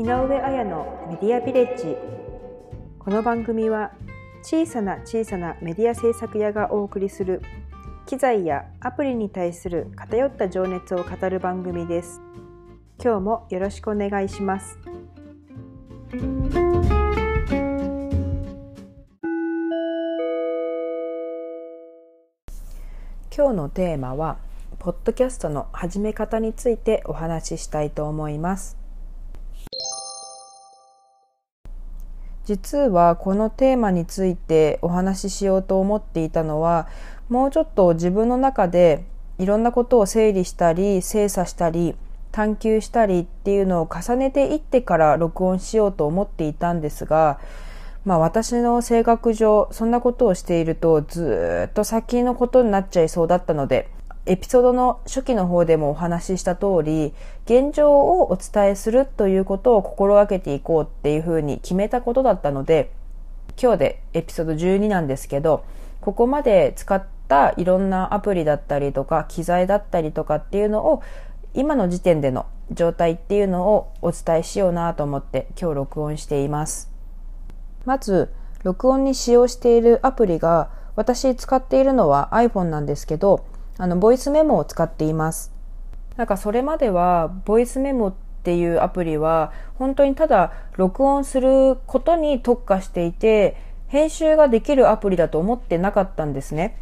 井上彩のメディアビレッジ。この番組は小さな小さなメディア制作屋がお送りする機材やアプリに対する偏った情熱を語る番組です。今日もよろしくお願いします。今日のテーマはポッドキャストの始め方についてお話ししたいと思います。実はこのテーマについてお話ししようと思っていたのはもうちょっと自分の中でいろんなことを整理したり精査したり探求したりっていうのを重ねていってから録音しようと思っていたんですがまあ私の性格上そんなことをしているとずっと先のことになっちゃいそうだったのでエピソードの初期の方でもお話しした通り、現状をお伝えするということを心がけていこうっていうふうに決めたことだったので、今日でエピソード12なんですけど、ここまで使ったいろんなアプリだったりとか、機材だったりとかっていうのを、今の時点での状態っていうのをお伝えしようなと思って今日録音しています。まず、録音に使用しているアプリが、私使っているのは iPhone なんですけど、あの、ボイスメモを使っています。なんかそれまでは、ボイスメモっていうアプリは、本当にただ録音することに特化していて、編集ができるアプリだと思ってなかったんですね。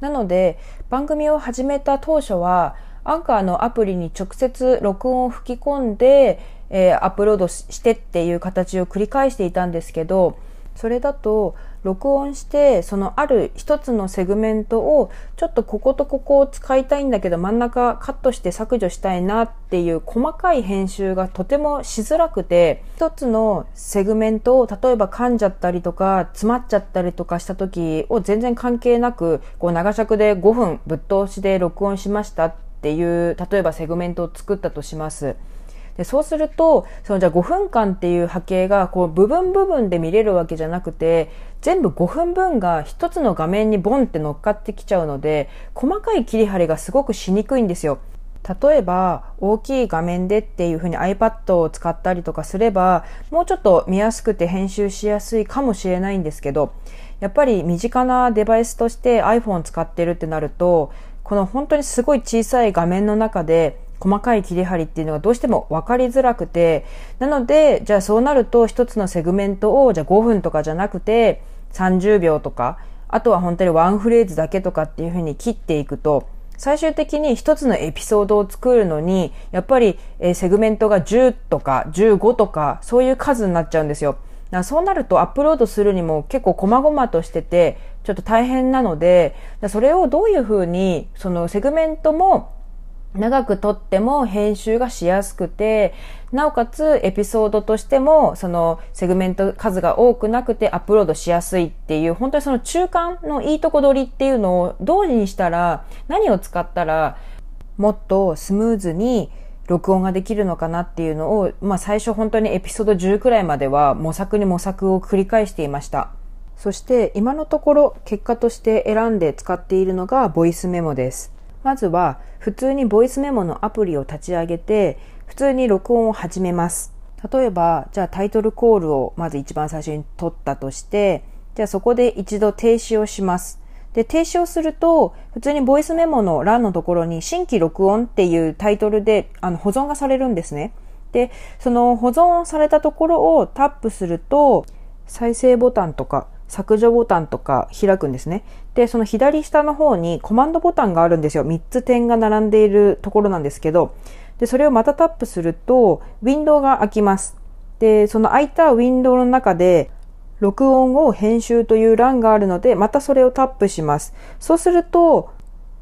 なので、番組を始めた当初は、アンカーのアプリに直接録音を吹き込んで、えー、アップロードしてっていう形を繰り返していたんですけど、それだと録音してそのある一つのセグメントをちょっとこことここを使いたいんだけど真ん中カットして削除したいなっていう細かい編集がとてもしづらくて一つのセグメントを例えば噛んじゃったりとか詰まっちゃったりとかした時を全然関係なくこう長尺で5分ぶっ通しで録音しましたっていう例えばセグメントを作ったとします。でそうするとそのじゃあ5分間っていう波形がこう部分部分で見れるわけじゃなくて全部5分分が一つの画面にボンって乗っかってきちゃうので細かい切り張りがすごくしにくいんですよ。例えば大きい画面でっていうふうに iPad を使ったりとかすればもうちょっと見やすくて編集しやすいかもしれないんですけどやっぱり身近なデバイスとして iPhone 使ってるってなるとこの本当にすごい小さい画面の中で細かい切り張りっていうのがどうしても分かりづらくて、なので、じゃあそうなると一つのセグメントをじゃあ5分とかじゃなくて30秒とか、あとは本当にワンフレーズだけとかっていうふうに切っていくと、最終的に一つのエピソードを作るのに、やっぱり、えセグメントが10とか15とか、そういう数になっちゃうんですよ。だそうなるとアップロードするにも結構細々としてて、ちょっと大変なので、それをどういうふうに、そのセグメントも長く撮っても編集がしやすくて、なおかつエピソードとしても、そのセグメント数が多くなくてアップロードしやすいっていう、本当にその中間のいいとこ取りっていうのを同時にしたら、何を使ったらもっとスムーズに録音ができるのかなっていうのを、まあ最初本当にエピソード10くらいまでは模索に模索を繰り返していました。そして今のところ結果として選んで使っているのがボイスメモです。まずは普通にボイスメモのアプリを立ち上げて普通に録音を始めます。例えば、じゃあタイトルコールをまず一番最初に取ったとして、じゃあそこで一度停止をします。で、停止をすると、普通にボイスメモの欄のところに新規録音っていうタイトルであの保存がされるんですね。で、その保存されたところをタップすると、再生ボタンとか削除ボタンとか開くんですね。で、その左下の方にコマンドボタンがあるんですよ。3つ点が並んでいるところなんですけど、で、それをまたタップすると、ウィンドウが開きます。で、その開いたウィンドウの中で、録音を編集という欄があるので、またそれをタップします。そうすると、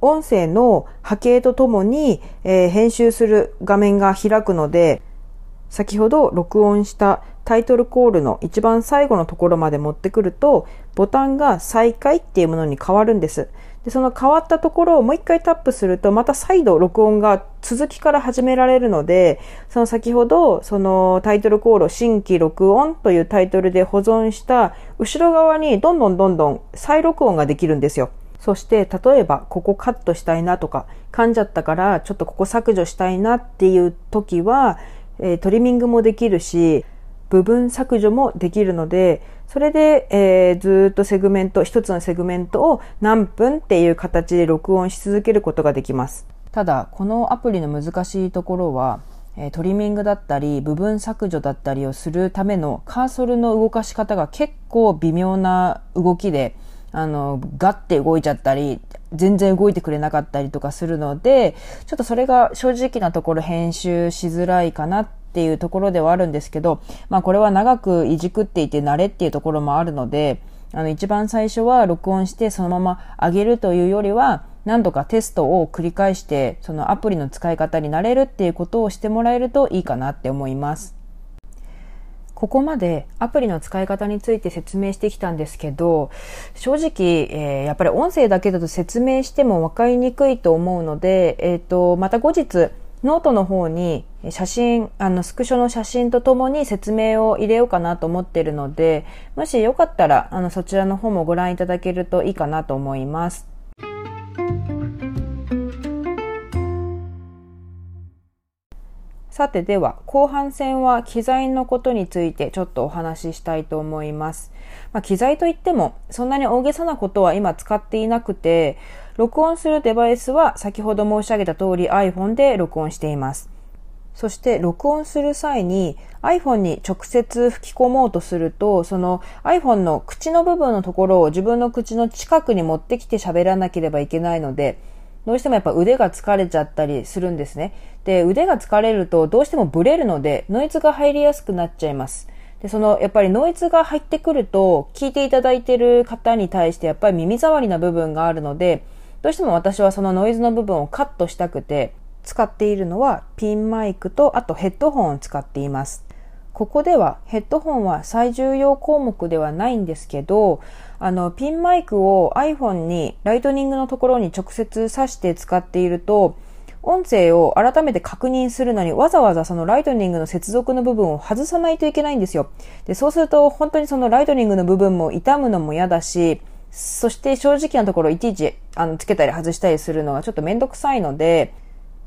音声の波形とともに、えー、編集する画面が開くので、先ほど録音したタイトルコールの一番最後のところまで持ってくると、ボタンが再開っていうものに変わるんです。で、その変わったところをもう一回タップすると、また再度録音が続きから始められるので、その先ほど、そのタイトルコールを新規録音というタイトルで保存した後ろ側にどんどんどんどん再録音ができるんですよ。そして、例えば、ここカットしたいなとか、噛んじゃったから、ちょっとここ削除したいなっていう時は、え、トリミングもできるし、部分削除もできるので、それで、えー、ずっとセグメント、一つのセグメントを何分っていう形で録音し続けることができます。ただ、このアプリの難しいところは、えトリミングだったり部分削除だったりをするためのカーソルの動かし方が結構微妙な動きであのガッて動いちゃったり全然動いてくれなかったりとかするのでちょっとそれが正直なところ編集しづらいかなっていうところではあるんですけどまあこれは長くいじくっていて慣れっていうところもあるのであの一番最初は録音してそのまま上げるというよりは何度かテストを繰り返してそのアプリの使い方になれるっていうことをしてもらえるといいかなって思います。ここまでアプリの使い方について説明してきたんですけど、正直、えー、やっぱり音声だけだと説明しても分かりにくいと思うので、えっ、ー、と、また後日、ノートの方に写真、あの、スクショの写真とともに説明を入れようかなと思ってるので、もしよかったら、あの、そちらの方もご覧いただけるといいかなと思います。さてでは後半戦は機材のことについてちょっとお話ししたいと思います。まあ、機材といってもそんなに大げさなことは今使っていなくて録音するデバイスは先ほど申し上げた通り iPhone で録音しています。そして録音する際に iPhone に直接吹き込もうとすると、その iPhone の口の部分のところを自分の口の近くに持ってきて喋らなければいけないので、どうしてもやっぱ腕が疲れちゃったりするんですね。で、腕が疲れるとどうしてもブレるので、ノイズが入りやすくなっちゃいます。で、その、やっぱりノイズが入ってくると、聞いていただいてる方に対してやっぱり耳障りな部分があるので、どうしても私はそのノイズの部分をカットしたくて、使っているのはピンマイクとあとヘッドホンを使っています。ここではヘッドホンは最重要項目ではないんですけど、あの、ピンマイクを iPhone にライトニングのところに直接挿して使っていると、音声を改めて確認するのにわざわざそのライトニングの接続の部分を外さないといけないんですよ。で、そうすると本当にそのライトニングの部分も傷むのも嫌だし、そして正直なところいちいちあのつけたり外したりするのがちょっとめんどくさいので、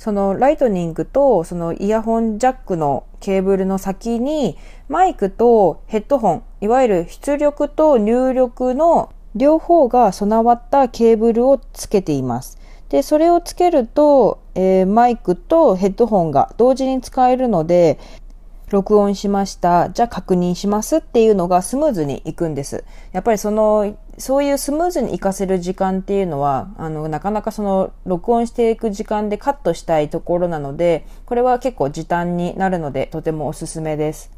そのライトニングとそのイヤホンジャックのケーブルの先にマイクとヘッドホン、いわゆる出力と入力の両方が備わったケーブルをつけています。で、それをつけると、えー、マイクとヘッドホンが同時に使えるので、録音しました。じゃあ確認しますっていうのがスムーズにいくんです。やっぱりその、そういうスムーズに活かせる時間っていうのは、あの、なかなかその、録音していく時間でカットしたいところなので、これは結構時短になるので、とてもおすすめです。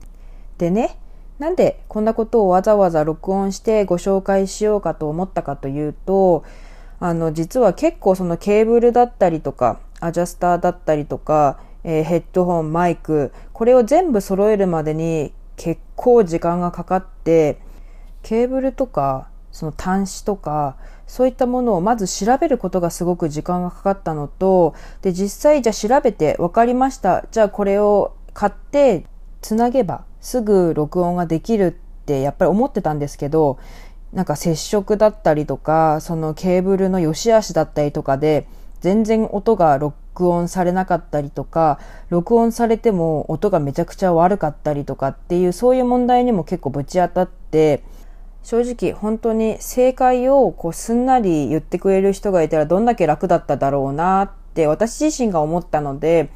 でね、なんでこんなことをわざわざ録音してご紹介しようかと思ったかというと、あの、実は結構そのケーブルだったりとか、アジャスターだったりとか、えー、ヘッドホン、マイク、これを全部揃えるまでに結構時間がかかって、ケーブルとか、その端子とか、そういったものをまず調べることがすごく時間がかかったのと、で、実際じゃあ調べて分かりました。じゃあこれを買ってつなげばすぐ録音ができるってやっぱり思ってたんですけど、なんか接触だったりとか、そのケーブルの良し悪しだったりとかで、全然音が録音されなかったりとか、録音されても音がめちゃくちゃ悪かったりとかっていう、そういう問題にも結構ぶち当たって、正直本当に正解をこうすんなり言ってくれる人がいたらどんだけ楽だっただろうなって私自身が思ったので、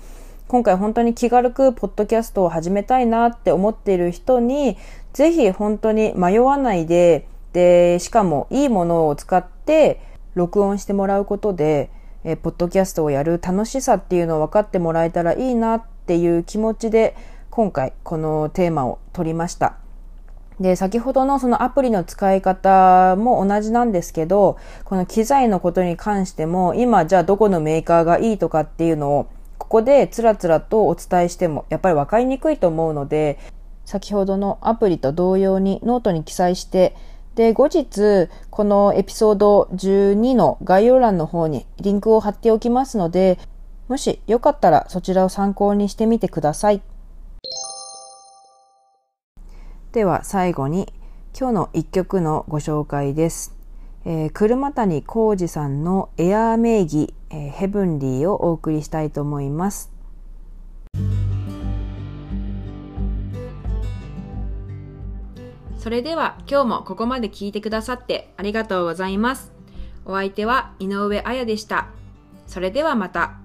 今回本当に気軽くポッドキャストを始めたいなって思っている人に、ぜひ本当に迷わないで、で、しかもいいものを使って録音してもらうことで、えポッドキャストをやる楽しさっていうのを分かってもらえたらいいなっていう気持ちで今回このテーマを取りました。で、先ほどのそのアプリの使い方も同じなんですけど、この機材のことに関しても、今じゃあどこのメーカーがいいとかっていうのを、ここでつらつらとお伝えしても、やっぱり分かりにくいと思うので、先ほどのアプリと同様にノートに記載して、で、後日、このエピソード12の概要欄の方にリンクを貼っておきますので、もしよかったらそちらを参考にしてみてください。では最後に今日の一曲のご紹介です。えー、車谷浩司さんの AIR名義、えー、 Heavenly をお送りしたいと思います。それでは今日もここまで聞いてくださってありがとうございます。お相手は井上彩でした。それではまた。